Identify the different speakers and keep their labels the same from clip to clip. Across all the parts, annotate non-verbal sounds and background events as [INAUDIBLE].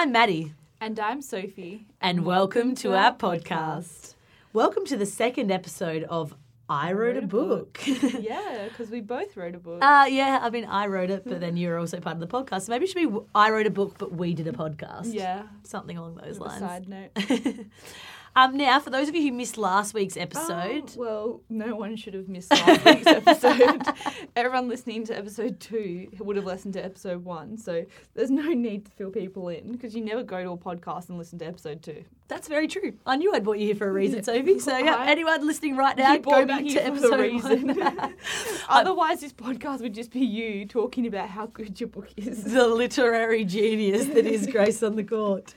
Speaker 1: I'm Maddie,
Speaker 2: And I'm Sophie.
Speaker 1: and welcome to our podcast. Welcome to the second episode of I Wrote a Book. [LAUGHS]
Speaker 2: Yeah, because we both wrote a book.
Speaker 1: Uh, yeah, I mean, I wrote it, but then you're also part of the podcast. So maybe it should be I wrote a book, but we did a podcast.
Speaker 2: yeah.
Speaker 1: Something along those
Speaker 2: a
Speaker 1: lines.
Speaker 2: side note. [LAUGHS]
Speaker 1: um, now, for those of you who missed last week's episode,
Speaker 2: Oh, well, no one should have missed last week's [LAUGHS] episode. Everyone listening to episode two would have listened to episode one. So there's no need to fill people in because you never go to a podcast and listen to episode two.
Speaker 1: that's very true. I knew I'd brought you here for a reason, Sophie. So, yeah, anyone listening right now, go back to
Speaker 2: here for the
Speaker 1: episode
Speaker 2: reason.
Speaker 1: one. [LAUGHS] [LAUGHS]
Speaker 2: Otherwise, this podcast would just be you talking about how good your book is.
Speaker 1: the literary genius that is Grace on the Court.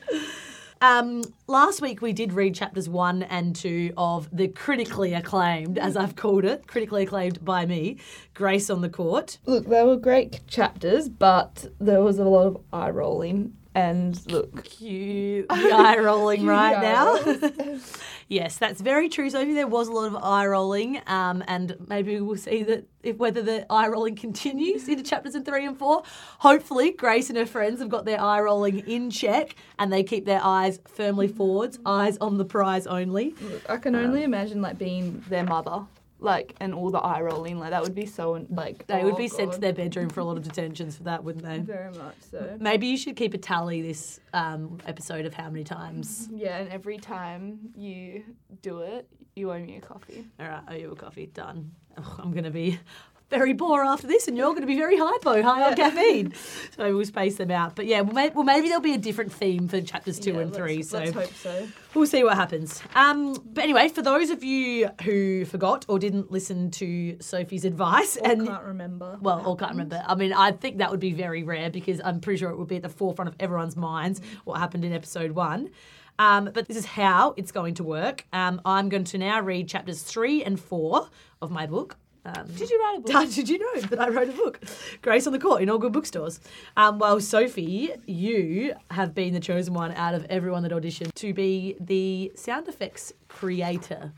Speaker 1: Um, last week we did read chapters one and two of the critically acclaimed, as I've called it, critically acclaimed by me, Grace on the Court.
Speaker 2: Look, they were great chapters, but there was a lot of eye rolling. And look,
Speaker 1: Cue the eye rolling [LAUGHS] right now. [LAUGHS] yes, that's very true, Sophie. There was a lot of eye rolling, um, and maybe we'll see that if whether the eye rolling [LAUGHS] continues into chapters in three and four. Hopefully, Grace and her friends have got their eye rolling in check, and they keep their eyes firmly forwards, eyes on the prize only.
Speaker 2: I can only imagine like being their mother, like, and all the eye rolling. Like that would be so like
Speaker 1: They would be sent to their bedroom for a lot of detentions for that, wouldn't they?
Speaker 2: Very much so.
Speaker 1: Maybe you should keep a tally this um, episode of how many times.
Speaker 2: Yeah, and every time you do it, you owe me a coffee.
Speaker 1: All right, owe you a coffee. Done. Oh, I'm going to be very poor after this, and you're going to be very hypo, high on caffeine. [LAUGHS] So we'll space them out. But yeah, well, may- well, maybe there'll be a different theme for chapters two
Speaker 2: Yeah,
Speaker 1: and
Speaker 2: let's-
Speaker 1: three. So
Speaker 2: let's hope so.
Speaker 1: we'll see what happens. Um, but anyway, for those of you who forgot or didn't listen to Sophie's advice,
Speaker 2: Or
Speaker 1: and
Speaker 2: can't remember.
Speaker 1: well, or can't remember. I mean, I think that would be very rare because I'm pretty sure it would be at the forefront of everyone's minds what happened in episode one. Um, but this is how it's going to work. Um, I'm going to now read chapters three and four of my book. Um,
Speaker 2: Did you write a book? [LAUGHS]
Speaker 1: did you know that I wrote a book? Grace on the Court in all good bookstores. Um, well, Sophie, you have been the chosen one out of everyone that auditioned to be the sound effects creator.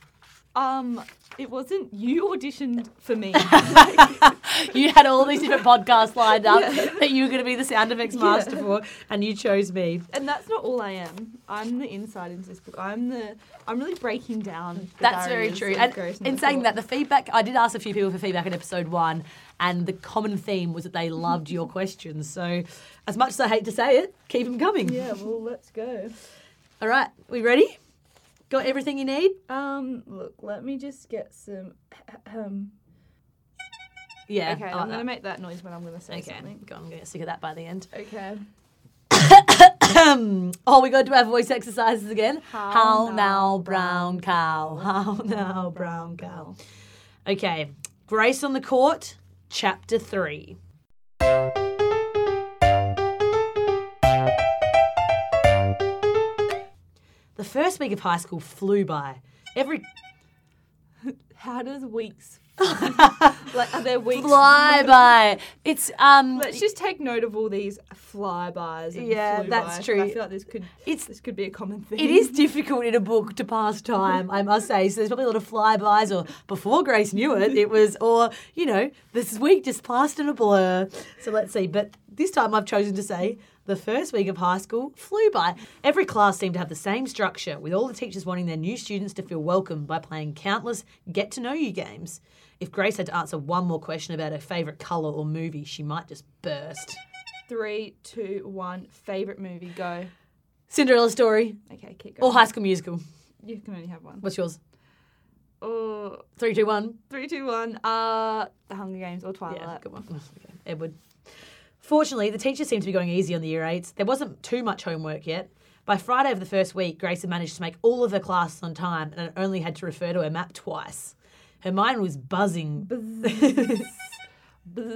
Speaker 2: Um, it wasn't you auditioned for me. [LAUGHS]
Speaker 1: You had all these different podcasts lined up that you were going to be the sound effects master
Speaker 2: Yeah.
Speaker 1: for, and you chose me.
Speaker 2: and that's not all I am. I'm the inside into this book. I'm the. I'm really breaking down. The
Speaker 1: That's very true. And in saying that, the feedback I did ask a few people for feedback in episode one, and the common theme was that they loved your questions. So, as much as I hate to say it, keep them coming.
Speaker 2: Yeah, well, let's go.
Speaker 1: All right, we ready? Got everything you need?
Speaker 2: Um, look, let me just get some. [CLEARS THROAT] Um.
Speaker 1: Yeah.
Speaker 2: Okay,
Speaker 1: I like
Speaker 2: I'm
Speaker 1: going
Speaker 2: to
Speaker 1: that.
Speaker 2: make that noise when I'm going to say
Speaker 1: Okay,
Speaker 2: something.
Speaker 1: God, I'm going to get sick of that by the end.
Speaker 2: Okay. [COUGHS]
Speaker 1: oh, we got to do our voice exercises again.
Speaker 2: How,
Speaker 1: now, brown cow? How now, brown cow? Okay, Grace on the Court, Chapter 3. First week of high school flew by. Every [LAUGHS]
Speaker 2: How does weeks? [LAUGHS] like, are there weeks?
Speaker 1: fly by. It's um.
Speaker 2: Let's just take note of all these flybys. And
Speaker 1: Yeah,
Speaker 2: flew
Speaker 1: that's
Speaker 2: by.
Speaker 1: true.
Speaker 2: I feel like this could
Speaker 1: It's
Speaker 2: this could be a common thing.
Speaker 1: It is difficult in a book to pass time, I must say. So there's probably a lot of flybys, or before Grace knew it, it was, or, you know, this week just passed in a blur. So let's see. But this time I've chosen to say the first week of high school flew by. Every class seemed to have the same structure, with all the teachers wanting their new students to feel welcome by playing countless get to know you games. If Grace had to answer one more question about her favourite colour or movie, she might just burst.
Speaker 2: Three, two, one. Favorite movie? Go.
Speaker 1: Cinderella story
Speaker 2: Okay, keep going. or.
Speaker 1: High School Musical?
Speaker 2: you can only have one.
Speaker 1: What's yours?
Speaker 2: Oh,
Speaker 1: Three, two, one.
Speaker 2: three, two, one. Uh, The Hunger Games or Twilight.
Speaker 1: Yeah, good one. [LAUGHS] Okay, Edward. Fortunately, the teachers seemed to be going easy on the year eights. There wasn't too much homework yet. By Friday of the first week, Grace had managed to make all of her classes on time and only had to refer to her map twice. Her mind was buzzing. [LAUGHS] you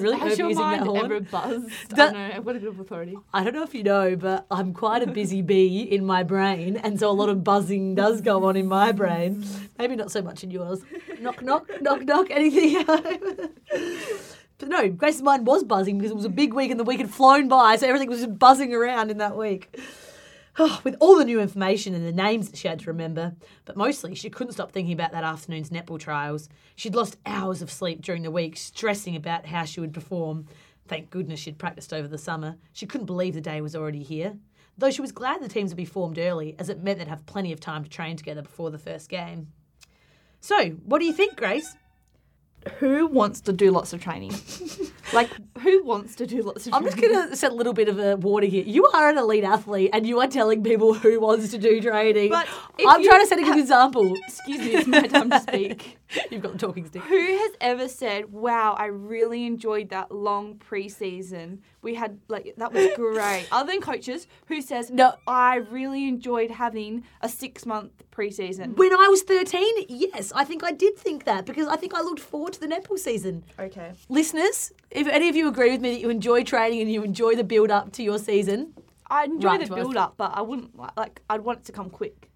Speaker 1: really
Speaker 2: Has your
Speaker 1: using that
Speaker 2: mind
Speaker 1: horn.
Speaker 2: ever buzzed?
Speaker 1: That-
Speaker 2: I know. Got a bit of authority.
Speaker 1: I don't know if you know, but I'm quite a busy bee in my brain, and so a lot of buzzing does go on in my brain. Maybe not so much in yours. Knock, knock, knock, knock. Anything? [LAUGHS] but no, Grace's mind was buzzing because it was a big week and the week had flown by, so everything was just buzzing around in that week. [SIGHS] Oh, with all the new information and the names that she had to remember, but mostly she couldn't stop thinking about that afternoon's netball trials. She'd lost hours of sleep during the week, stressing about how she would perform. Thank goodness she'd practiced over the summer. She couldn't believe the day was already here. Though she was glad the teams would be formed early, as it meant they'd have plenty of time to train together before the first game. So, what do you think, Grace?
Speaker 2: Who wants to do lots of training? [LAUGHS] like, who wants to do lots of
Speaker 1: I'm
Speaker 2: training?
Speaker 1: just going to set a little bit of a water here. You are an elite athlete and you are telling people who wants to do training.
Speaker 2: But
Speaker 1: I'm trying to set a good example.
Speaker 2: Excuse me, it's my time to speak. [LAUGHS]
Speaker 1: You've got the talking stick.
Speaker 2: Who has ever said, "Wow, I really enjoyed that long preseason. We had like that was great." [LAUGHS] Other than coaches, who says,
Speaker 1: No.
Speaker 2: I really enjoyed having a six-month preseason."
Speaker 1: When I was 13, yes, I think I did think that because I think I looked forward to the netball season.
Speaker 2: Okay.
Speaker 1: Listeners, if any of you agree with me that you enjoy training and you enjoy the build up to your season,
Speaker 2: I enjoy
Speaker 1: Right
Speaker 2: the
Speaker 1: us.
Speaker 2: build-up, but I wouldn't like. I'd want it to come quick.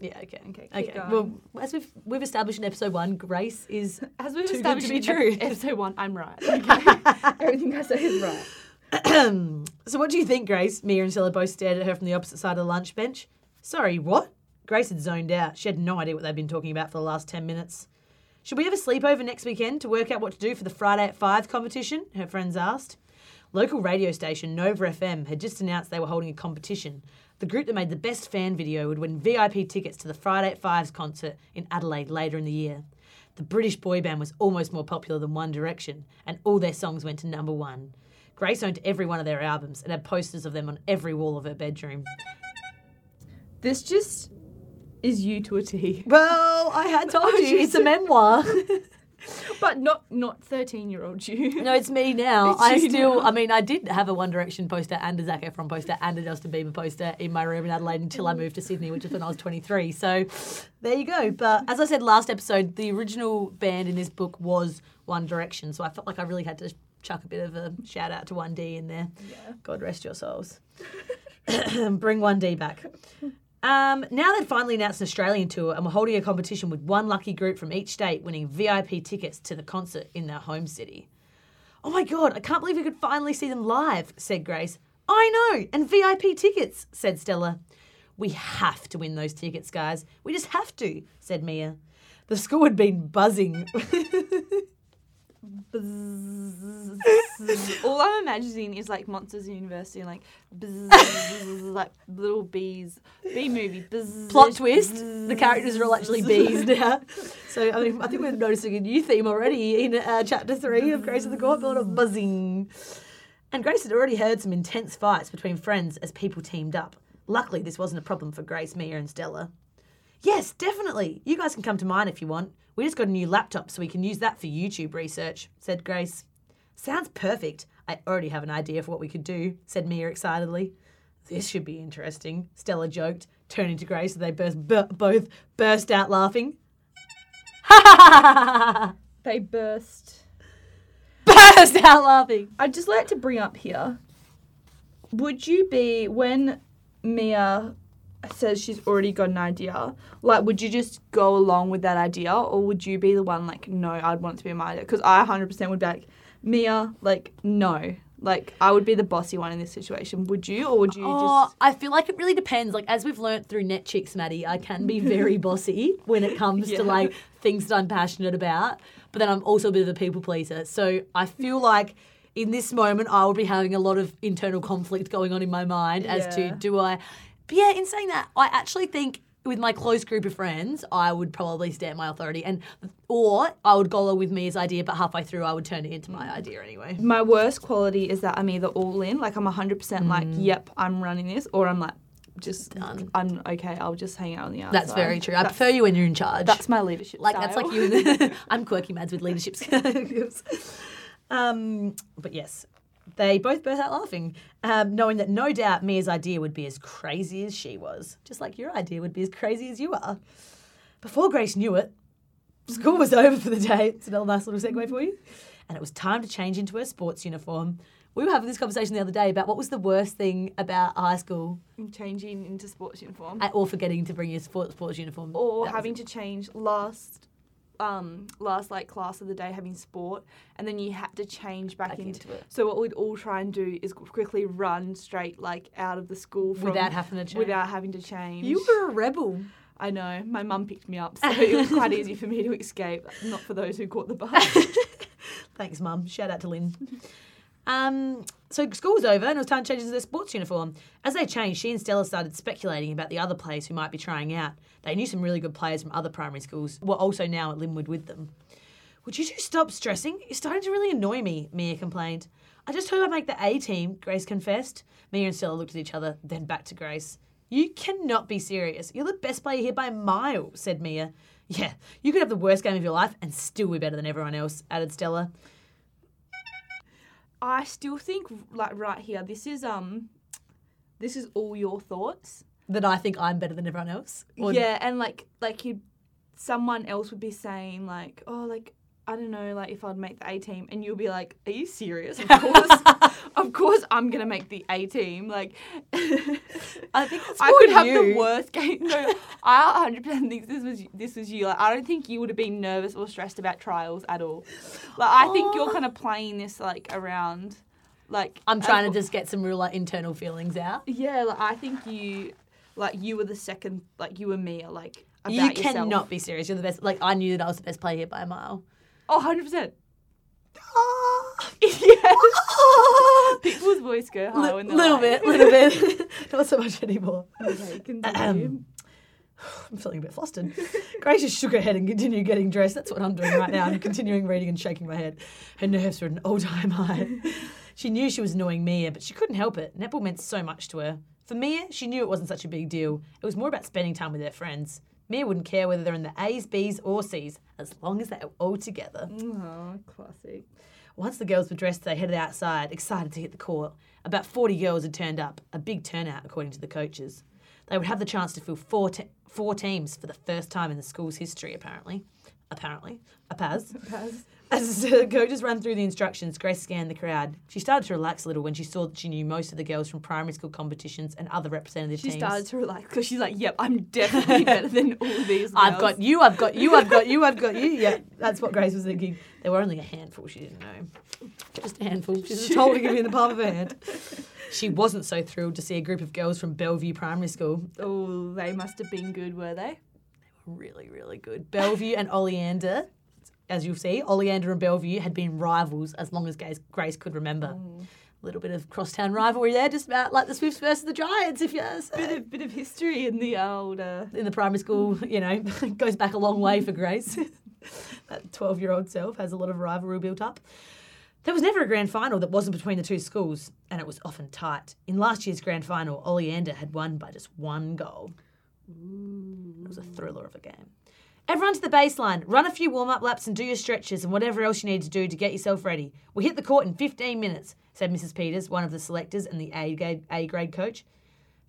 Speaker 1: yeah, okay,
Speaker 2: Okay,
Speaker 1: okay.
Speaker 2: going.
Speaker 1: Well, as we've we've established in episode one, Grace is [LAUGHS]
Speaker 2: As we've
Speaker 1: Too good
Speaker 2: established
Speaker 1: to be true.
Speaker 2: episode one, I'm right. [LAUGHS] Okay. [LAUGHS] Everything I say is right. [CLEARS THROAT]
Speaker 1: so what do you think, Grace? Mia and Stella both stared at her from the opposite side of the lunch bench. Sorry, what? Grace had zoned out. She had no idea what they'd been talking about for the last 10 minutes. Should we have a sleepover next weekend to work out what to do for the Friday at 5 competition? Her friends asked. Local radio station Nova FM had just announced they were holding a competition. The group that made the best fan video would win VIP tickets to the Friday at 5's concert in Adelaide later in the year. The British boy band was almost more popular than One Direction, and all their songs went to number one. Grace owned every one of their albums and had posters of them on every wall of her bedroom.
Speaker 2: This just is you to a T.
Speaker 1: Well, I had [LAUGHS] told you, it's a memoir. [LAUGHS]
Speaker 2: But not not 13-year-old you. [LAUGHS]
Speaker 1: no, it's me now.
Speaker 2: It's
Speaker 1: I still,
Speaker 2: now.
Speaker 1: I mean, I did have a One Direction poster and a Zac Efron poster and a Justin Bieber poster in my room in Adelaide until I mm. moved to Sydney, which was when I was 23. So there you go. But as I said last episode, the original band in this book was One Direction. So I felt like I really had to chuck a bit of a shout out to 1D in there. Yeah. God rest your souls. [COUGHS] Bring 1D back. Um, now they've finally announced an Australian tour and we're holding a competition with one lucky group from each state winning VIP tickets to the concert in their home city. Oh my god, I can't believe we could finally see them live, said Grace. I know, and VIP tickets, said Stella. We have to win those tickets, guys. We just have to, said Mia. The school had been buzzing. [LAUGHS]
Speaker 2: All I'm imagining is like Monsters University like like little bees. Bee movie.
Speaker 1: Plot twist: the characters are all actually bees now. So I mean, I think we're noticing a new theme already in uh, chapter three of Grace of the a of buzzing. And Grace had already heard some intense fights between friends as people teamed up. Luckily, this wasn't a problem for Grace, Mia, and Stella. Yes, definitely. You guys can come to mine if you want. We just got a new laptop so we can use that for YouTube research, said Grace. Sounds perfect. I already have an idea for what we could do, said Mia excitedly. This should be interesting, Stella joked, turning to Grace as they burst, bu- both burst out laughing. [LAUGHS]
Speaker 2: They burst.
Speaker 1: burst out laughing.
Speaker 2: I'd just like to bring up here. Would you be when Mia says she's already got an idea? Like, would you just go along with that idea, or would you be the one like, no, I'd want it to be my idea? Because I 100% would be like, Mia, like, no. Like, I would be the bossy one in this situation. Would you, or would you
Speaker 1: Oh,
Speaker 2: just?
Speaker 1: I feel like it really depends. Like as we've learnt through Net Chicks, Maddie, I can be very [LAUGHS] bossy when it comes
Speaker 2: Yeah.
Speaker 1: to like things that I'm passionate about. But then I'm also a bit of a people pleaser. So I feel like in this moment I will be having a lot of internal conflict going on in my mind as to do I But yeah, in saying that, I actually think with my close group of friends, I would probably stamp my authority and or I would go along with Mia's idea, but halfway through I would turn it into my idea anyway.
Speaker 2: My worst quality is that I'm either all in, like I'm 100% like,
Speaker 1: Mm.
Speaker 2: yep, I'm running this, or I'm like, just,
Speaker 1: Done.
Speaker 2: I'm okay, I'll just hang out on the outside.
Speaker 1: That's very true. I
Speaker 2: That's,
Speaker 1: prefer you when you're in charge.
Speaker 2: that's my leadership
Speaker 1: Like that's like you. And [LAUGHS] [LAUGHS] I'm quirky mads with leadership [LAUGHS] skills. um, but yes, they both burst out laughing, um, knowing that no doubt Mia's idea would be as crazy as she was, just like your idea would be as crazy as you are. Before Grace knew it, school was [LAUGHS] over for the day. It's another nice little segue for you, and it was time to change into her sports uniform. We were having this conversation the other day about what was the worst thing about high school,
Speaker 2: changing into sports uniform.
Speaker 1: or forgetting to bring your sports sports uniform,
Speaker 2: or
Speaker 1: That was
Speaker 2: having to change last um last like class of the day having sport and then you had to change back,
Speaker 1: Back
Speaker 2: into,
Speaker 1: into it.
Speaker 2: so what we'd all try and do is quickly run straight like out of the school from,
Speaker 1: without having to change.
Speaker 2: without having to change
Speaker 1: You were a rebel.
Speaker 2: i know my mum picked me up [LAUGHS] so it was quite easy for me to escape not for those who caught the bus [LAUGHS]
Speaker 1: Thanks, Mum. Shout out to Lynn. [LAUGHS] Um, so school was over and it was time to change into their sports uniform. As they changed, she and Stella started speculating about the other players who might be trying out. They knew some really good players from other primary schools, were also now at Linwood with them. Would you two stop stressing? You're starting to really annoy me, Mia complained. I just hope I make the A team, Grace confessed. Mia and Stella looked at each other, then back to Grace. You cannot be serious. You're the best player here by a mile, said Mia. Yeah, you could have the worst game of your life and still be better than everyone else, added Stella.
Speaker 2: I still think like right here, this is um, this is all your thoughts.
Speaker 1: That I think I'm better than everyone else?
Speaker 2: Yeah, and like like you, someone else would be saying like, oh, like I don't know, like if I'd make the A team, and you'll be like, are you serious? Of course, [LAUGHS] of course, I'm gonna make the A team. Like, [LAUGHS]
Speaker 1: I think
Speaker 2: I could have
Speaker 1: you.
Speaker 2: the worst game. No, [LAUGHS] I 100 percent think this was this was you. Like, I don't think you would have been nervous or stressed about trials at all. Like, I think you're
Speaker 1: oh.
Speaker 2: kind of playing this like around, like
Speaker 1: I'm trying to just get some real like internal feelings out.
Speaker 2: Yeah, like I think you, like you were the second, like you were Mia, like about
Speaker 1: you
Speaker 2: yourself.
Speaker 1: cannot be serious. You're the best. Like I knew that I was the best player here by a mile.
Speaker 2: Oh, 100 percent.
Speaker 1: Ah. [LAUGHS]
Speaker 2: yes. Ah. People's voice go high when
Speaker 1: Li- little
Speaker 2: like-
Speaker 1: bit, little [LAUGHS] bit. [LAUGHS] Not so much anymore.
Speaker 2: Okay, continue. [SIGHS]
Speaker 1: I'm feeling a bit flustered. Grace just shook her head and continued getting dressed. That's what I'm doing right now. I'm continuing reading and shaking my head. Her nerves were at an all-time high. She knew she was annoying Mia, but she couldn't help it. Netball meant so much to her. For Mia, she knew it wasn't such a big deal. It was more about spending time with her friends. Mia wouldn't care whether they're in the A's, B's, or C's, as long as they're all together.
Speaker 2: Oh, classic.
Speaker 1: Once the girls were dressed, they headed outside, excited to hit the court. About 40 girls had turned up, a big turnout according to the coaches. They would have the chance to fill four, te- four teams for the first time in the school's history, apparently. Apparently. A Paz.
Speaker 2: A Paz.
Speaker 1: As the coaches ran through the instructions, Grace scanned the crowd. She started to relax a little when she saw that she knew most of the girls from primary school competitions and other representative
Speaker 2: She
Speaker 1: teams.
Speaker 2: started to relax because she's like, "Yep, I'm definitely better than all these." [LAUGHS]
Speaker 1: I've
Speaker 2: girls."
Speaker 1: got you, I've got you, I've got you, I've got you. Yeah, that's what Grace was thinking. There were only a handful, she didn't know. Just a handful. She was told to give me in the palm of her hand. She wasn't so thrilled to see a group of girls from Bellevue Primary School.
Speaker 2: Oh, they must have been good, were they?
Speaker 1: They were really, really good. Bellevue and Oleander, as you'll see, Oleander and Bellevue had been rivals as long as Grace, could remember. A little bit of crosstown rivalry there, just about like the Swifts versus the Giants, if you say.
Speaker 2: Bit of bit of history in the old. Uh,
Speaker 1: in the primary school, you know, [LAUGHS] goes back a long way for Grace. [LAUGHS] that 12 year old self has a lot of rivalry built up. There was never a grand final that wasn't between the two schools, and it was often tight. In last year's grand final, Oleander had won by just one goal. It was a thriller of a game. Everyone to the baseline. Run a few warm up laps and do your stretches and whatever else you need to do to get yourself ready. We hit the court in 15 minutes, said Mrs. Peters, one of the selectors and the A grade, A grade coach.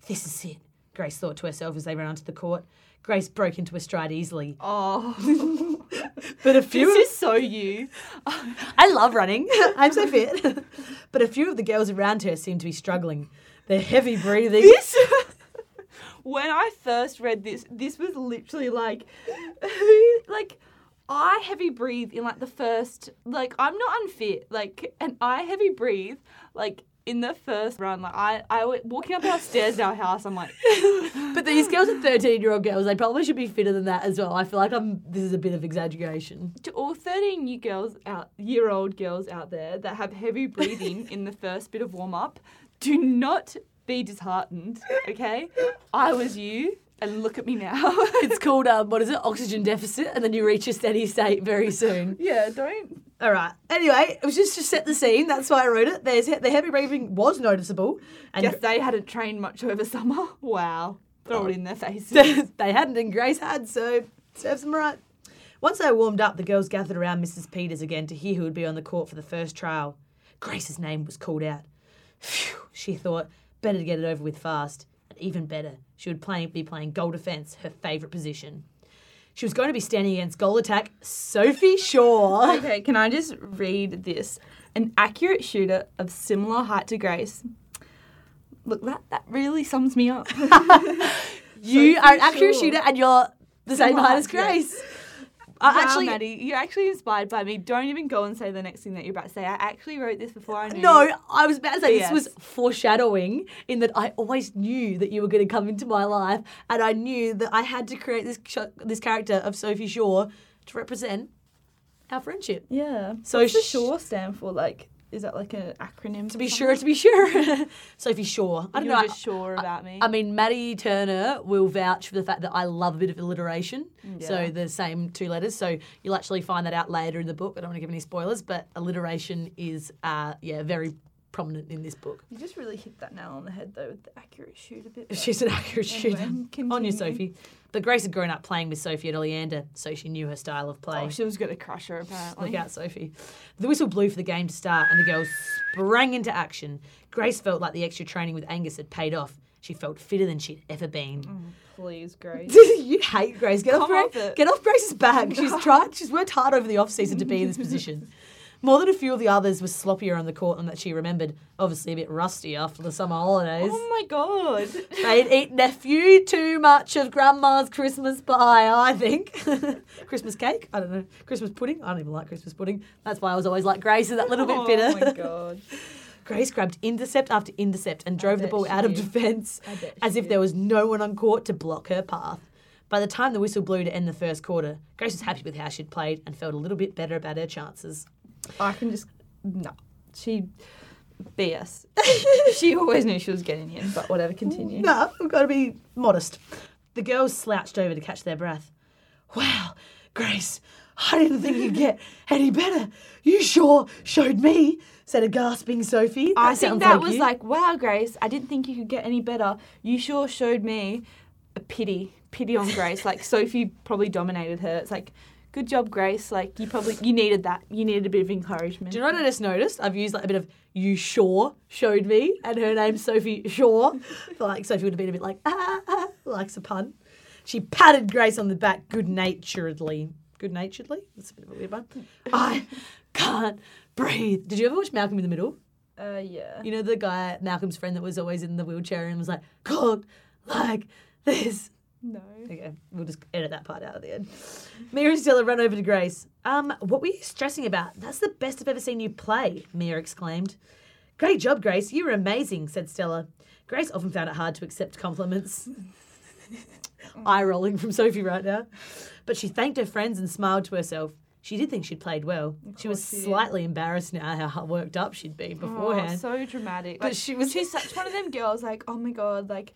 Speaker 1: This is it, Grace thought to herself as they ran onto the court. Grace broke into a stride easily.
Speaker 2: oh, [LAUGHS]
Speaker 1: But a few
Speaker 2: this is so you.
Speaker 1: I love running. [LAUGHS] I'm so fit. [LAUGHS] but a few of the girls around her seemed to be struggling. Their heavy breathing.
Speaker 2: This. When I first read this, this was literally like, [LAUGHS] who like. I heavy breathe in like the first like I'm not unfit like and I heavy breathe like in the first run like I I w- walking up our stairs to our house I'm like [LAUGHS]
Speaker 1: But these girls are 13 year old girls. They probably should be fitter than that as well. I feel like I'm. This is a bit of exaggeration.
Speaker 2: to all 13 year girls out year old girls out there that have heavy breathing in the first bit of warm up do not be disheartened okay i was you and look at me now [LAUGHS]
Speaker 1: It's called um, what is it? Oxygen deficit, and then you reach a steady state very soon.
Speaker 2: yeah don't
Speaker 1: All right. Anyway, it was just to set the scene. That's why I wrote it. There's the heavy breathing was noticeable, and
Speaker 2: guess they hadn't trained much over summer [LAUGHS] wow throw it in their faces [LAUGHS]
Speaker 1: they hadn't, and Grace had, so serves them right. Once they warmed up, the girls gathered around Mrs. Peters again to hear who would be on the court for the first trial. Grace's name was called out. Phew, she thought, better to get it over with fast. And even better, she would play, be playing goal defence, her favourite position. She was going to be standing against goal attack Sophie Shaw. [LAUGHS]
Speaker 2: okay can i just read this an accurate shooter of similar height to grace look that that really sums me up [LAUGHS] [LAUGHS]
Speaker 1: You
Speaker 2: Sophie
Speaker 1: are an accurate
Speaker 2: Shaw.
Speaker 1: shooter and you're the same height as. Grace. I
Speaker 2: Wow,
Speaker 1: actually,
Speaker 2: Maddie, you're actually inspired by me. Don't even go and say the next thing that you're about to say. I actually wrote this before I knew.
Speaker 1: No, I was about to say this was foreshadowing in that I always knew that you were going to come into my life, and I knew that I had to create this this character of Sophie Shaw to represent our friendship.
Speaker 2: Yeah.
Speaker 1: So
Speaker 2: What's the
Speaker 1: sh-
Speaker 2: Shaw stand for? Like Is that like an acronym?
Speaker 1: To be sure, to be sure. [LAUGHS] Sophie Shaw. I don't
Speaker 2: You're
Speaker 1: know.
Speaker 2: just sure about me.
Speaker 1: I mean, Maddie Turner will vouch for the fact that I love a bit of alliteration. So the same two letters. So you'll actually find that out later in the book. I don't want to give any spoilers, but alliteration is, uh, yeah, very prominent in this book.
Speaker 2: you just really hit that nail on the head though with the accurate shoot a bit. [LAUGHS]
Speaker 1: She's an accurate
Speaker 2: Anyway,
Speaker 1: shooter. On you, Sophie. But Grace had grown up playing with Sophie at Oleander, so she knew her style of play.
Speaker 2: Oh, she was gonna crush her apparently.
Speaker 1: Look out, Sophie. The whistle blew for the game to start, and the girls sprang into action. Grace felt like the extra training with Angus had paid off. She felt fitter than she'd ever been.
Speaker 2: Mm, please, Grace. [LAUGHS]
Speaker 1: you hate Grace. Get off,
Speaker 2: Come off.
Speaker 1: Get off Grace's back. She's [LAUGHS] tried. She's worked hard over the off season to be in this [LAUGHS] position. More than a few of the others were sloppier on the court than that she remembered. Obviously, a bit rusty after the summer holidays.
Speaker 2: oh my god.
Speaker 1: They'd eaten a few too much of Grandma's Christmas pie, I think. [LAUGHS] Christmas cake? I don't know. Christmas pudding? I don't even like Christmas pudding. That's why I was always like Grace is that little bit
Speaker 2: Oh my [LAUGHS] god.
Speaker 1: Grace grabbed intercept after intercept and drove the ball out of defence as if
Speaker 2: did.
Speaker 1: there was no one on court to block her path. By the time the whistle blew to end the first quarter, Grace was happy with how she'd played and felt a little bit better about her chances.
Speaker 2: I can just no. She BS. [LAUGHS] she always knew she was getting in, but whatever. Continue.
Speaker 1: No, we've got to be modest. The girls slouched over to catch their breath. Wow, Grace, I didn't think you'd get any better. You sure showed me, said a gasping Sophie.
Speaker 2: I think
Speaker 1: sounds
Speaker 2: that
Speaker 1: like
Speaker 2: was
Speaker 1: you.
Speaker 2: like, wow, Grace. I didn't think you could get any better. You sure showed me a pity, pity on Grace. like Sophie probably dominated her. It's like, good job, Grace. Like you probably you needed that. You needed a bit of encouragement.
Speaker 1: Do you know what I just noticed? I've used like a bit of you sure showed me, and her name's Sophie Shaw. [LAUGHS] Like Sophie would have been a bit like, ah, ah, likes a pun. She patted Grace on the back good naturedly. Good naturedly? That's a bit of a weird one. [LAUGHS] I can't breathe. Did you ever watch Malcolm in the Middle?
Speaker 2: Uh, yeah.
Speaker 1: You know the guy, Malcolm's friend that was always in the wheelchair and was like, cooked like this.
Speaker 2: No.
Speaker 1: Okay, we'll just edit that part out at the end. [LAUGHS] Mia and Stella run over to Grace. Um, what were you stressing about? That's the best I've ever seen you play, Mia exclaimed. Great job, Grace. You were amazing, said Stella. Grace often found it hard to accept compliments. [LAUGHS] Eye rolling from Sophie right now. But she thanked her friends and smiled to herself. She did think she'd played well. She was
Speaker 2: she
Speaker 1: slightly embarrassed now how worked up she'd been beforehand.
Speaker 2: Oh, so dramatic.
Speaker 1: But
Speaker 2: Like,
Speaker 1: she was-
Speaker 2: She's such one of them girls. Like, oh my god. Like,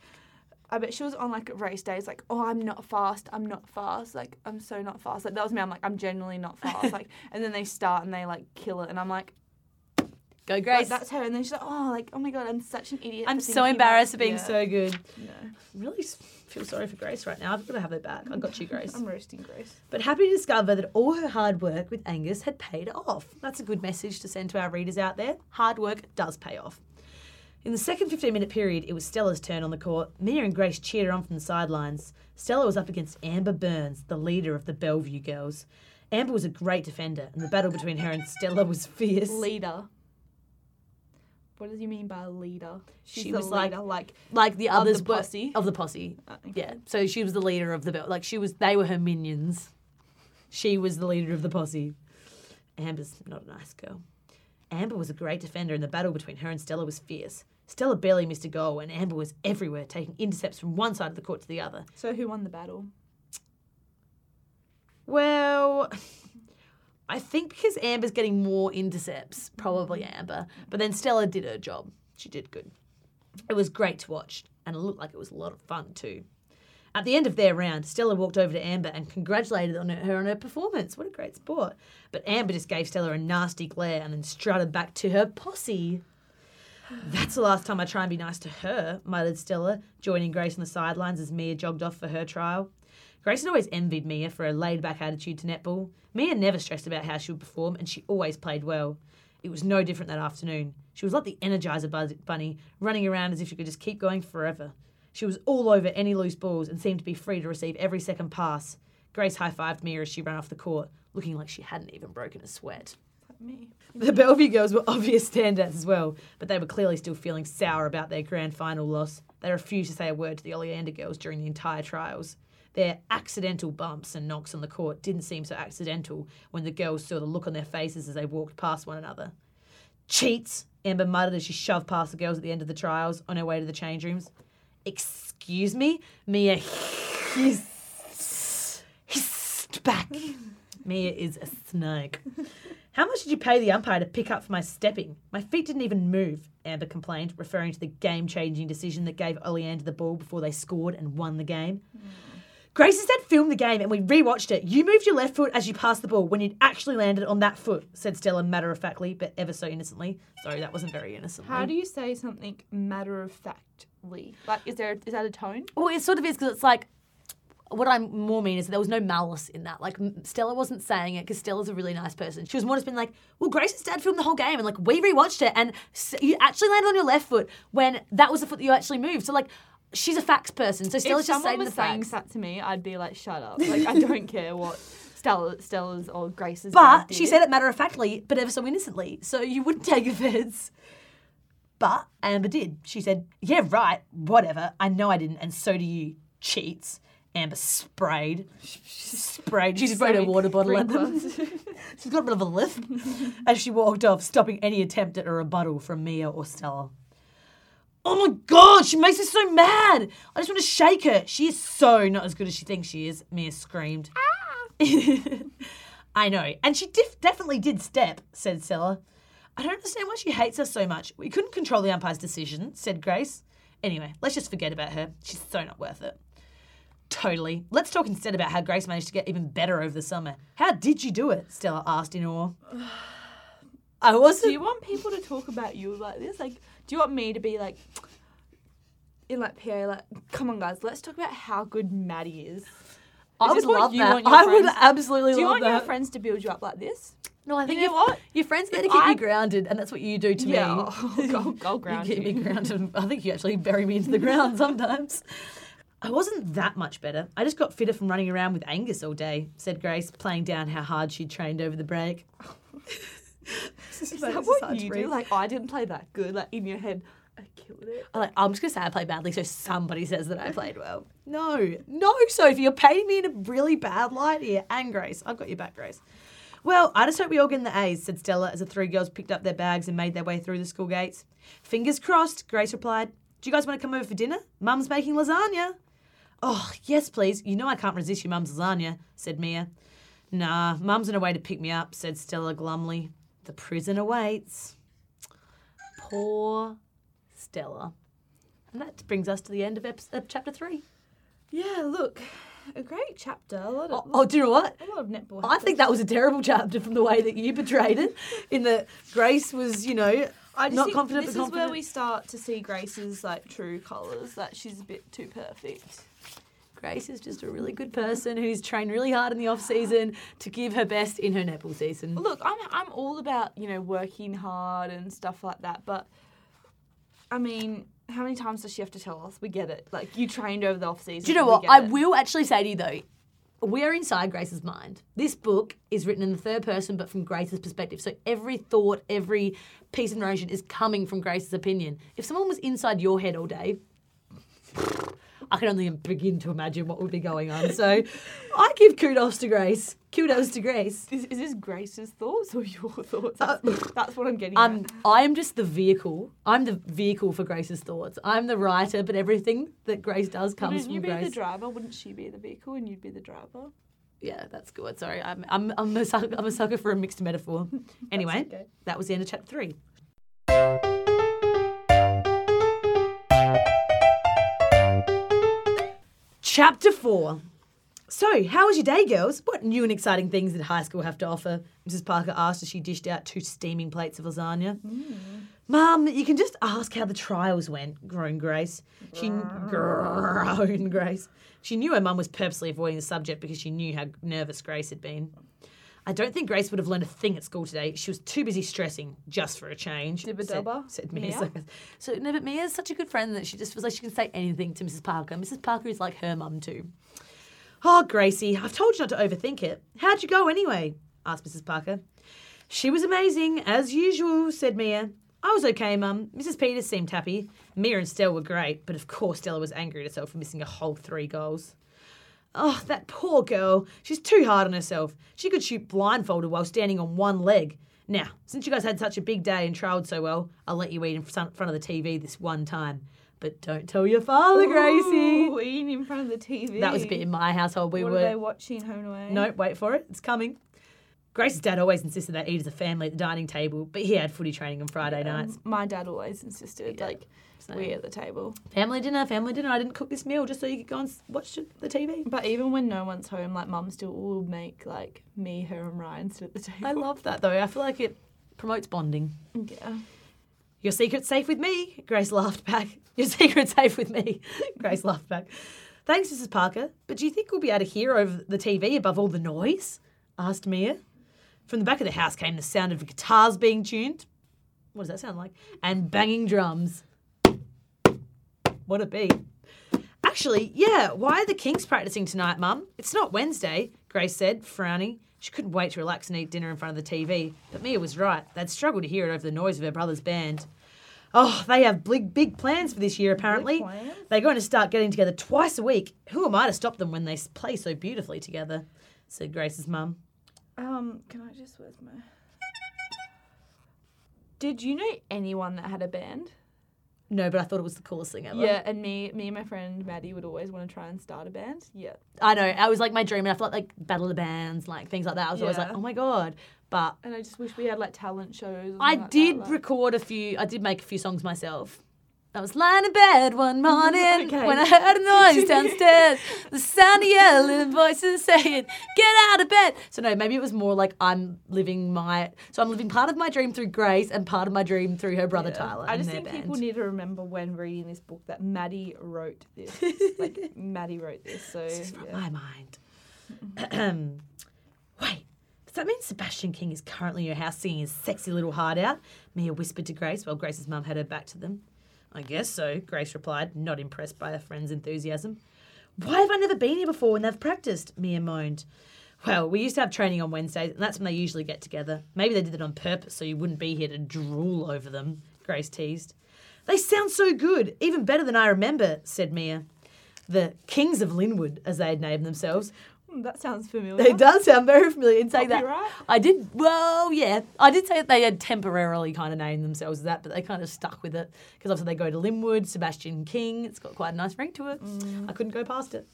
Speaker 2: I bet she was on like race days. Like, oh, I'm not fast. I'm not fast. Like, I'm so not fast. Like that was me. I'm like, I'm genuinely not fast. [LAUGHS] Like, and then they start and they like kill it, and I'm like,
Speaker 1: Go,
Speaker 2: like,
Speaker 1: Grace.
Speaker 2: that's her. And then she's like, oh, like, oh my god, I'm such an idiot.
Speaker 1: I'm so embarrassed for being
Speaker 2: Yeah.
Speaker 1: so good.
Speaker 2: No,
Speaker 1: Really feel sorry for Grace right now. I've got to have her back. I got you, Grace. [LAUGHS]
Speaker 2: I'm roasting Grace.
Speaker 1: but happy to discover that all her hard work with Angus had paid off. That's a good message to send to our readers out there. Hard work does pay off. In the second 15 minute period, it was Stella's turn on the court. Mia and Grace cheered her on from the sidelines. Stella was up against Amber Burns, the leader of the Bellevue girls. Amber was a great defender, and the battle between her and Stella was fierce.
Speaker 2: Leader. What does you mean by leader? She's
Speaker 1: She was like-
Speaker 2: leader, like
Speaker 1: Like the
Speaker 2: Of
Speaker 1: others
Speaker 2: the
Speaker 1: were- of the posse.
Speaker 2: uh,
Speaker 1: Yeah. So she was the leader of the belt. Like she was, they were her minions. She was the leader of the posse. Amber's not a nice girl. Amber was a great defender, and the battle between her and Stella was fierce. Stella barely missed a goal, and Amber was everywhere, taking intercepts from one side of the court to the other.
Speaker 2: So who won the battle?
Speaker 1: Well, I think because Amber's getting more intercepts, probably mm-hmm. Amber. But then Stella did her job. She did good. It was great to watch, and it looked like it was a lot of fun too. At the end of their round, Stella walked over to Amber and congratulated on her, her on her performance. What a great sport. But Amber just gave Stella a nasty glare and then strutted back to her posse. That's the last time I try and be nice to her, muttered Stella, joining Grace on the sidelines as Mia jogged off for her trial. Grace had always envied Mia for her laid back attitude to netball. Mia never stressed about how she would perform, and she always played well. It was no different that afternoon. She was like the Energizer Bunny, running around as if she could just keep going forever. She was all over any loose balls and seemed to be free to receive every second pass. Grace high fived Mia as she ran off the court, looking like she hadn't even broken a sweat.
Speaker 2: Me.
Speaker 1: The Bellevue girls were obvious standouts as well, but they were clearly still feeling sour about their grand final loss. They refused to say a word to the Oleander girls during the entire trials. Their accidental bumps and knocks on the court didn't seem so accidental when the girls saw the look on their faces as they walked past one another. Cheats, Amber muttered as she shoved past the girls at the end of the trials on her way to the change rooms. Excuse me? Mia hissed, hissed back. [LAUGHS] Mia is a snake. How much did you pay the umpire to pick up for my stepping? My feet didn't even move, Amber complained, referring to the game changing decision that gave Oleander the ball before they scored and won the game. Grace's said filmed the game and we rewatched it. You moved your left foot as you passed the ball when you'd actually landed on that foot, said Stella matter of factly, but ever so innocently. Sorry, that wasn't very innocent.
Speaker 2: How do you say something matter of factly? Like, is there is that a tone?
Speaker 1: Well, it sort of is because it's like what I more mean is that there was no malice in that. Like Stella wasn't saying it because Stella's a really nice person. She was more just being like, "Well, Grace's dad filmed the whole game, and like we rewatched it, and you actually landed on your left foot when that was the foot that you actually moved." So like, she's a facts person. So Stella's
Speaker 2: if
Speaker 1: just saying
Speaker 2: was
Speaker 1: the
Speaker 2: saying
Speaker 1: facts.
Speaker 2: that to me, I'd be like, shut up. [LAUGHS] Like, I don't care what Stella, Stella's or Grace's.
Speaker 1: But she said it matter of factly, but ever so innocently. So you wouldn't [LAUGHS] take offence. But Amber did. She said, Yeah, right, whatever. I know I didn't, and so do you, cheats. Amber sprayed. She Sprayed. She sprayed a water bottle at them. [LAUGHS] She's got a bit of a lisp [LAUGHS] as she walked off, stopping any attempt at a rebuttal from Mia or Stella. Oh my god, she makes me so mad! I just want to shake her. She is so not as good as she thinks she is, Mia screamed. Ah. [LAUGHS] I know. And she def- definitely did step, said Stella. I don't understand why she hates us so much. We couldn't control the umpire's decision, said Grace. Anyway, let's just forget about her. She's so not worth it. Totally. Let's talk instead about how Grace managed to get even better over the summer. How did you do it? Stella asked in awe. [SIGHS] I wasn't.
Speaker 2: Do you want people to talk about you like this? Like, do you want me to be like, in like PA, like, come on, guys, let's talk about how good Maddie is.
Speaker 1: I would love
Speaker 2: you
Speaker 1: that. I would absolutely
Speaker 2: Do you
Speaker 1: love
Speaker 2: want
Speaker 1: that.
Speaker 2: your friends to build you up like this?
Speaker 1: no, I think
Speaker 2: You know what?
Speaker 1: Your friends to keep
Speaker 2: I-
Speaker 1: you grounded, and that's what you do to
Speaker 2: Yeah,
Speaker 1: me. [LAUGHS]
Speaker 2: I'll, I'll, [LAUGHS] I'll ground
Speaker 1: you
Speaker 2: you.
Speaker 1: keep me grounded. I think you actually bury me into the ground [LAUGHS] sometimes. I wasn't that much better. I just got fitter from running around with Angus all day, said Grace, playing down how hard she'd trained over the break. [LAUGHS]
Speaker 2: Is that what you do? Like, I didn't play that good. Like, in your head, I killed it.
Speaker 1: I'm like, I'm just gonna say I played badly, so somebody says that I played well. [LAUGHS] No, no, Sophie, you're painting me in a really bad light here. And Grace, I've got your back, Grace. Well, I just hope we all get in the A's, said Stella as the three girls picked up their bags and made their way through the school gates. Fingers crossed, Grace replied. Do you guys want to come over for dinner? Mum's making lasagna. Oh, yes, please. You know I can't resist your mum's lasagna, said Mia. Nah, mum's on her way to pick me up, said Stella glumly. The prison awaits. Poor Stella. And that brings us to the end of ep- uh, chapter three.
Speaker 2: Yeah, look, a great chapter. A lot of,
Speaker 1: Oh, oh, do you know what?
Speaker 2: a lot of netball.
Speaker 1: I think that was a terrible chapter from the way that you portrayed it. In that Grace was, you know,
Speaker 2: I
Speaker 1: not confident
Speaker 2: This is where we start to see Grace's like true colours. That she's a bit too perfect.
Speaker 1: Grace is just a really good person who's trained really hard in the off season to give her best in her netball season.
Speaker 2: Look, I'm I'm all about you know working hard and stuff like that, but I mean, how many times does she have to tell us? We get it. Like you trained over the off season.
Speaker 1: Do you know what? I
Speaker 2: it.
Speaker 1: will actually say to you though, we're inside Grace's mind. This book is written in the third person, but from Grace's perspective. So every thought, every piece of narration is coming from Grace's opinion. If someone was inside your head all day, I can only begin to imagine what would be going on. So I give kudos to Grace. Kudos to Grace.
Speaker 2: Is, is this Grace's thoughts or your thoughts?
Speaker 1: Uh,
Speaker 2: That's, that's what I'm getting.
Speaker 1: I'm,
Speaker 2: at.
Speaker 1: I am just the vehicle. I'm the vehicle for Grace's thoughts. I'm the writer, but everything that Grace does comes
Speaker 2: Wouldn't
Speaker 1: from
Speaker 2: you be
Speaker 1: Grace.
Speaker 2: the driver? Wouldn't she be the vehicle and you'd be the driver?
Speaker 1: Yeah, that's good. Sorry, I'm I'm I'm a sucker, I'm a sucker for a mixed metaphor. [LAUGHS] Anyway,
Speaker 2: okay.
Speaker 1: that was the end of chapter three. Chapter four. So, how was your day, girls? What new and exciting things did high school have to offer? Mrs. Parker asked as she dished out two steaming plates of lasagna. Mm. Mum, you can just ask how the trials went, groaned Grace. She groaned Grace. She knew her mum was purposely avoiding the subject because she knew how nervous Grace had been. I don't think Grace would have learned a thing at school today. She was too busy stressing, just for a change.
Speaker 2: Dibba
Speaker 1: said, said Mia.
Speaker 2: Mia?
Speaker 1: So no, but Mia's such a good friend that she just was like she can say anything to Mrs. Parker. Mrs. Parker is like her mum too. Oh, Gracie, I've told you not to overthink it. How'd you go anyway? asked Mrs. Parker. She was amazing, as usual, said Mia. I was okay, Mum. Mrs. Peters seemed happy. Mia and Stella were great, but of course Stella was angry at herself for missing a whole three goals. Oh, that poor girl. She's too hard on herself. She could shoot blindfolded while standing on one leg. Now, since you guys had such a big day and trialled so well, I'll let you eat in front of the TV this one time. But don't tell your father, Gracie.
Speaker 2: Ooh, eating in front of the TV.
Speaker 1: That was a bit in my household. We
Speaker 2: what
Speaker 1: were.
Speaker 2: are they watching home away?
Speaker 1: No, wait for it. It's coming. Grace's dad always insisted they eat as a family at the dining table, but he had footy training on Friday nights.
Speaker 2: Um, my dad always insisted,
Speaker 1: Yeah,
Speaker 2: like,
Speaker 1: same.
Speaker 2: we at the table.
Speaker 1: Family dinner, family dinner. I didn't cook this meal just so you could go and watch the TV.
Speaker 2: But even when no one's home, like, mum still will make, like, me, her, and Ryan sit at the table.
Speaker 1: I love that though. I feel like it promotes bonding.
Speaker 2: Yeah.
Speaker 1: Your secret's safe with me, Grace laughed back. Your secret's safe with me, [LAUGHS] Grace laughed back. Thanks, Mrs. Parker. But do you think we'll be able to hear over the TV above all the noise? asked Mia. From the back of the house came the sound of guitars being tuned. What does that sound like? And banging drums. What a beat. Actually, yeah, why are the Kings practicing tonight, Mum? It's not Wednesday, Grace said, frowning. She couldn't wait to relax and eat dinner in front of the TV. But Mia was right. They'd struggle to hear it over the noise of her brother's band. Oh, they have big, big plans for this year, apparently. They're going to start getting together twice a week. Who am I to stop them when they play so beautifully together? said Grace's mum.
Speaker 2: Um, can I just, where's my. Did you know anyone that had a band?
Speaker 1: No, but I thought it was the coolest thing ever.
Speaker 2: Yeah, and me, me and my friend Maddie would always want to try and start a band. Yeah,
Speaker 1: I know. I was like my dream, and I felt like Battle of the Bands, like things like that. I was always like, oh my god. But
Speaker 2: and I just wish we had like talent shows. or
Speaker 1: I
Speaker 2: something like
Speaker 1: did
Speaker 2: that, like-
Speaker 1: record a few. I did make a few songs myself. I was lying in bed one morning [LAUGHS]
Speaker 2: Okay.
Speaker 1: when I heard a noise downstairs. the sound of yelling voices saying, "Get out of bed!" So no, maybe it was more like I'm living my. So I'm living part of my dream through Grace and part of my dream through her brother
Speaker 2: Yeah.
Speaker 1: Tyler.
Speaker 2: I
Speaker 1: and
Speaker 2: just
Speaker 1: their
Speaker 2: think
Speaker 1: band.
Speaker 2: people need to remember when reading this book that Maddie wrote this. [LAUGHS] like Maddie wrote this, so
Speaker 1: This is from
Speaker 2: yeah.
Speaker 1: my mind. [CLEARS THROAT] Wait, does that mean Sebastian King is currently in your house singing his sexy little heart out? Mia whispered to Grace while Grace's mum had her back to them. I guess so, Grace replied, not impressed by her friend's enthusiasm. Why have I never been here before when they've practiced? Mia moaned. Well, we used to have training on Wednesdays, and that's when they usually get together. Maybe they did it on purpose so you wouldn't be here to drool over them, Grace teased. They sound so good, even better than I remember, said Mia. The Kings of Linwood, as they had named themselves.
Speaker 2: Hmm, that sounds familiar.
Speaker 1: It does sound very familiar in saying that.
Speaker 2: Copyright?
Speaker 1: I did, well, yeah. I did say that they had temporarily kind of named themselves that, but they kind of stuck with it. Because obviously they go to Linwood, Sebastian King. It's got quite a nice ring to it. I couldn't go past it.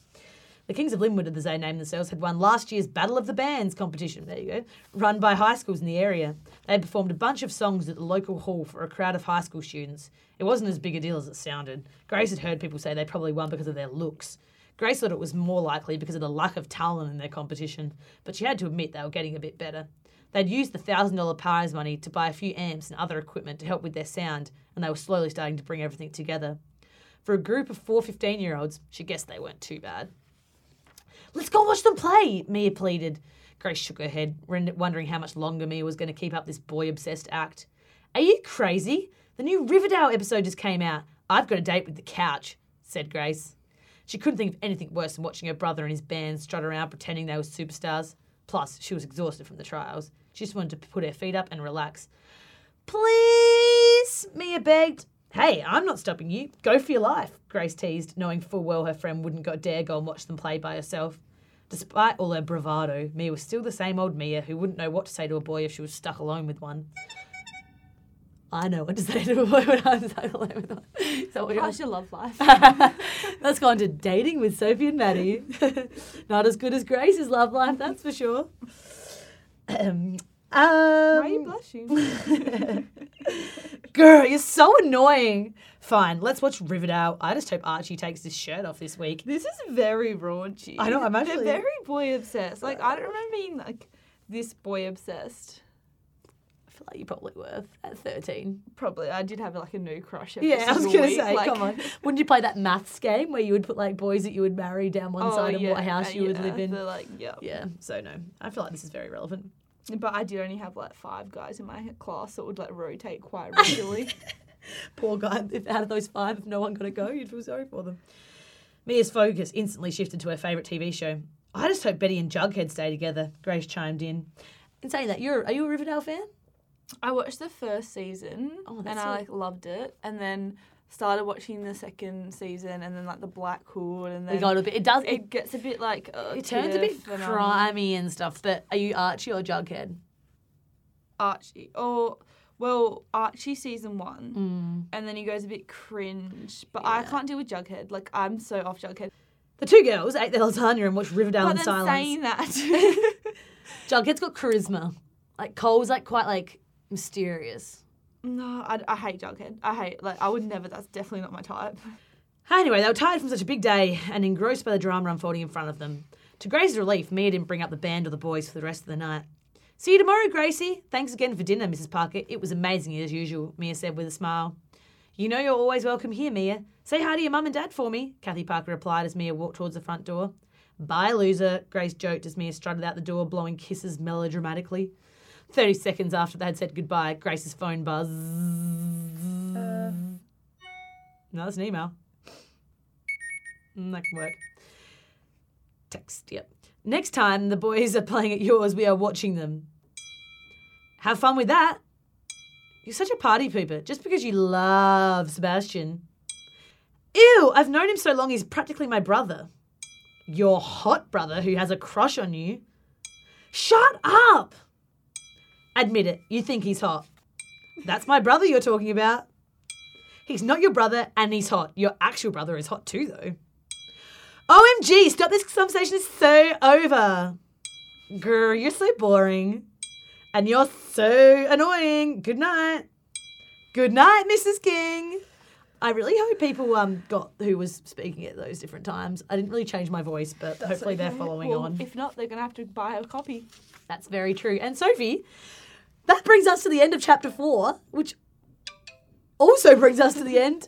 Speaker 1: The Kings of Linwood, as they named themselves, had won last year's Battle of the Bands competition. There you go. Run by high schools in the area. They had performed a bunch of songs at the local hall for a crowd of high school students. It wasn't as big a deal as it sounded. Grace had heard people say they probably won because of their looks. Grace thought it was more likely because of the lack of talent in their competition, but she had to admit they were getting a bit better. They'd used the $1,000 prize money to buy a few amps and other equipment to help with their sound, and they were slowly starting to bring everything together. For a group of four 15 year olds, she guessed they weren't too bad. Let's go watch them play, Mia pleaded. Grace shook her head, wondering how much longer Mia was going to keep up this boy obsessed act. Are you crazy? The new Riverdale episode just came out. I've got a date with the couch, said Grace. She couldn't think of anything worse than watching her brother and his band strut around pretending they were superstars. Plus, she was exhausted from the trials. She just wanted to put her feet up and relax. Please, Mia begged. Hey, I'm not stopping you. Go for your life, Grace teased, knowing full well her friend wouldn't dare go and watch them play by herself. Despite all her bravado, Mia was still the same old Mia who wouldn't know what to say to a boy if she was stuck alone with one. I know what to say to a [LAUGHS] boy when I'm stuck alone with one. Is that what you're
Speaker 2: How's your love life?
Speaker 1: Let's go on to dating with Sophie and Maddie. [LAUGHS] Not as good as Grace's love life, that's for sure. [CLEARS THROAT] Um,
Speaker 2: Why are you
Speaker 1: um,
Speaker 2: blushing? [LAUGHS]
Speaker 1: girl, you're so annoying. Fine, let's watch Riverdale. I just hope Archie takes his shirt off this week.
Speaker 2: this is very raunchy.
Speaker 1: I know, I'm actually-
Speaker 2: They're very boy obsessed. Like I don't remember being like this boy obsessed.
Speaker 1: Like you probably were at 13.
Speaker 2: Probably, I did have like a new crush. Every
Speaker 1: Yeah, I was going to say,
Speaker 2: like-
Speaker 1: come on. Wouldn't you play that maths game where you would put like boys that you would marry down one
Speaker 2: Oh,
Speaker 1: side
Speaker 2: yeah,
Speaker 1: what house you would
Speaker 2: yeah,
Speaker 1: live in?
Speaker 2: like, yeah.
Speaker 1: Yeah, so no. I feel like this is very relevant.
Speaker 2: But I did only have like five guys in my class that would like rotate quite regularly. [LAUGHS]
Speaker 1: Poor guy. If out of those five, if no one got to go, you'd feel sorry for them. Mia's focus instantly shifted to her favourite TV show. I just hope Betty and Jughead stay together. Grace chimed in. In saying that, you're are you a Riverdale fan?
Speaker 2: I watched the first season
Speaker 1: Oh,
Speaker 2: and I like loved it, and then started watching the second season, and then like the Black Hood, and then
Speaker 1: got a bit. It does. It,
Speaker 2: it gets a bit like uh,
Speaker 1: it turns a bit
Speaker 2: and, um,
Speaker 1: crimey and stuff. But are you Archie or Jughead?
Speaker 2: Archie. Or well, Archie season one,
Speaker 1: Mm.
Speaker 2: and then he goes a bit cringe. But I can't deal with Jughead. Like I'm so off Jughead.
Speaker 1: The two girls ate their lasagna and watched Riverdale
Speaker 2: But
Speaker 1: in silence.
Speaker 2: saying that, [LAUGHS] [LAUGHS]
Speaker 1: Jughead's got charisma. Like Cole's like quite like mysterious.
Speaker 2: no, I, I hate Jughead. I hate like I would never. That's definitely not my type. [LAUGHS]
Speaker 1: Anyway, they were tired from such a big day and engrossed by the drama unfolding in front of them. To Grace's relief, Mia didn't bring up the band or the boys for the rest of the night. See you tomorrow, Gracie. Thanks again for dinner, Mrs. Parker. It was amazing as usual, Mia said with a smile. You know you're always welcome here, Mia. Say hi to your mum and dad for me, Kathy Parker replied as Mia walked towards the front door. Bye, loser, Grace joked as Mia strutted out the door, blowing kisses melodramatically. Thirty seconds after they had said goodbye, Grace's phone buzzed. No, that's an email. Mm, that can work. Text, yep. Next time the boys are playing at yours, we are watching them. Have fun with that. You're such a party pooper just because you love Sebastian. Ew, I've known him so long he's practically my brother. Your hot brother who has a crush on you. Shut up! Admit it, you think he's hot. That's my brother you're talking about. He's not your brother and he's hot. Your actual brother is hot too, though. OMG, stop this conversation is so over. Grr, you're so boring. And you're so annoying. Good night. Good night, Mrs. King. I really hope people um got who was speaking at those different times. I didn't really change my voice, but hopefully they're following
Speaker 2: Well,
Speaker 1: on.
Speaker 2: If not, they're gonna have to buy a copy.
Speaker 1: That's very true. And Sophie, that brings us to the end of chapter four, which also brings us to the end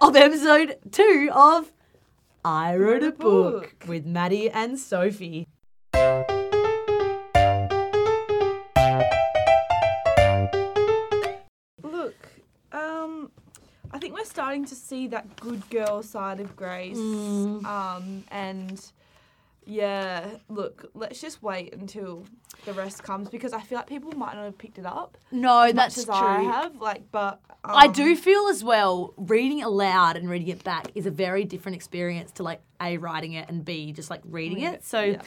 Speaker 1: of episode two of I Wrote a Book with Maddy and Sophie.
Speaker 2: Look, um, I think we're starting to see that good girl side of Grace.
Speaker 1: Mm.
Speaker 2: Um, and yeah, look, let's just wait until the rest comes because I feel like people might not have picked it up
Speaker 1: No,
Speaker 2: much as I have. Like, but um,
Speaker 1: I do feel as well reading aloud and reading it back is a very different experience to like A writing it and B just like reading it, So
Speaker 2: yeah.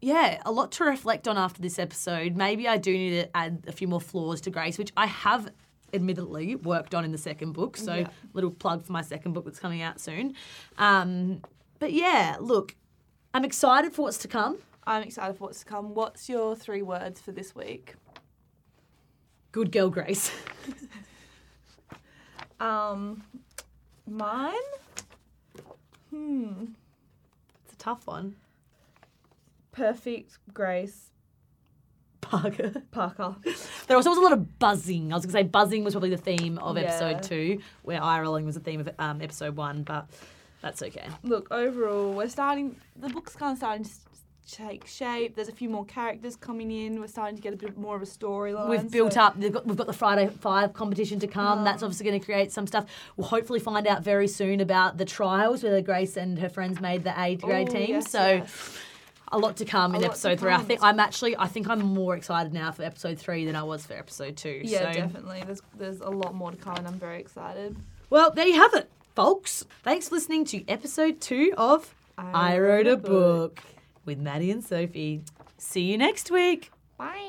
Speaker 1: yeah, a lot to reflect on after this episode. Maybe I do need to add a few more flaws to Grace, which I have admittedly worked on in the second book. So
Speaker 2: Yeah.
Speaker 1: little plug for my second book that's coming out soon. Um, but yeah, look, I'm excited for what's to come.
Speaker 2: I'm excited for what's to come. What's your three words for this week?
Speaker 1: Good girl, Grace. [LAUGHS]
Speaker 2: Um, mine. Hmm.
Speaker 1: it's a tough one.
Speaker 2: Perfect Grace
Speaker 1: Parker. [LAUGHS]
Speaker 2: Parker.
Speaker 1: There also was a lot of buzzing. I was going to say buzzing was probably the theme of
Speaker 2: Yeah.
Speaker 1: episode two, where eye rolling was the theme of um, episode one, but that's okay.
Speaker 2: Look, overall, we're starting. The book's kind of starting to take shape. There's a few more characters coming in. We're starting to get a bit more of a storyline.
Speaker 1: We've built
Speaker 2: so-
Speaker 1: up. They've got, we've got the Friday Five competition to come. That's obviously going to create some stuff. We'll hopefully find out very soon about the trials where Grace and her friends made the A grade
Speaker 2: Oh,
Speaker 1: team.
Speaker 2: yes,
Speaker 1: so
Speaker 2: yes.
Speaker 1: a lot to come in episode three. I think I'm actually. I think I'm more excited now for episode three than I was for episode two.
Speaker 2: Yeah,
Speaker 1: so.
Speaker 2: definitely. There's there's a lot more to come, and I'm very excited.
Speaker 1: Well, there you have it, folks. Thanks for listening to episode two of I, Wrote a book with Maddy and Sophie. See you next week.
Speaker 2: Bye.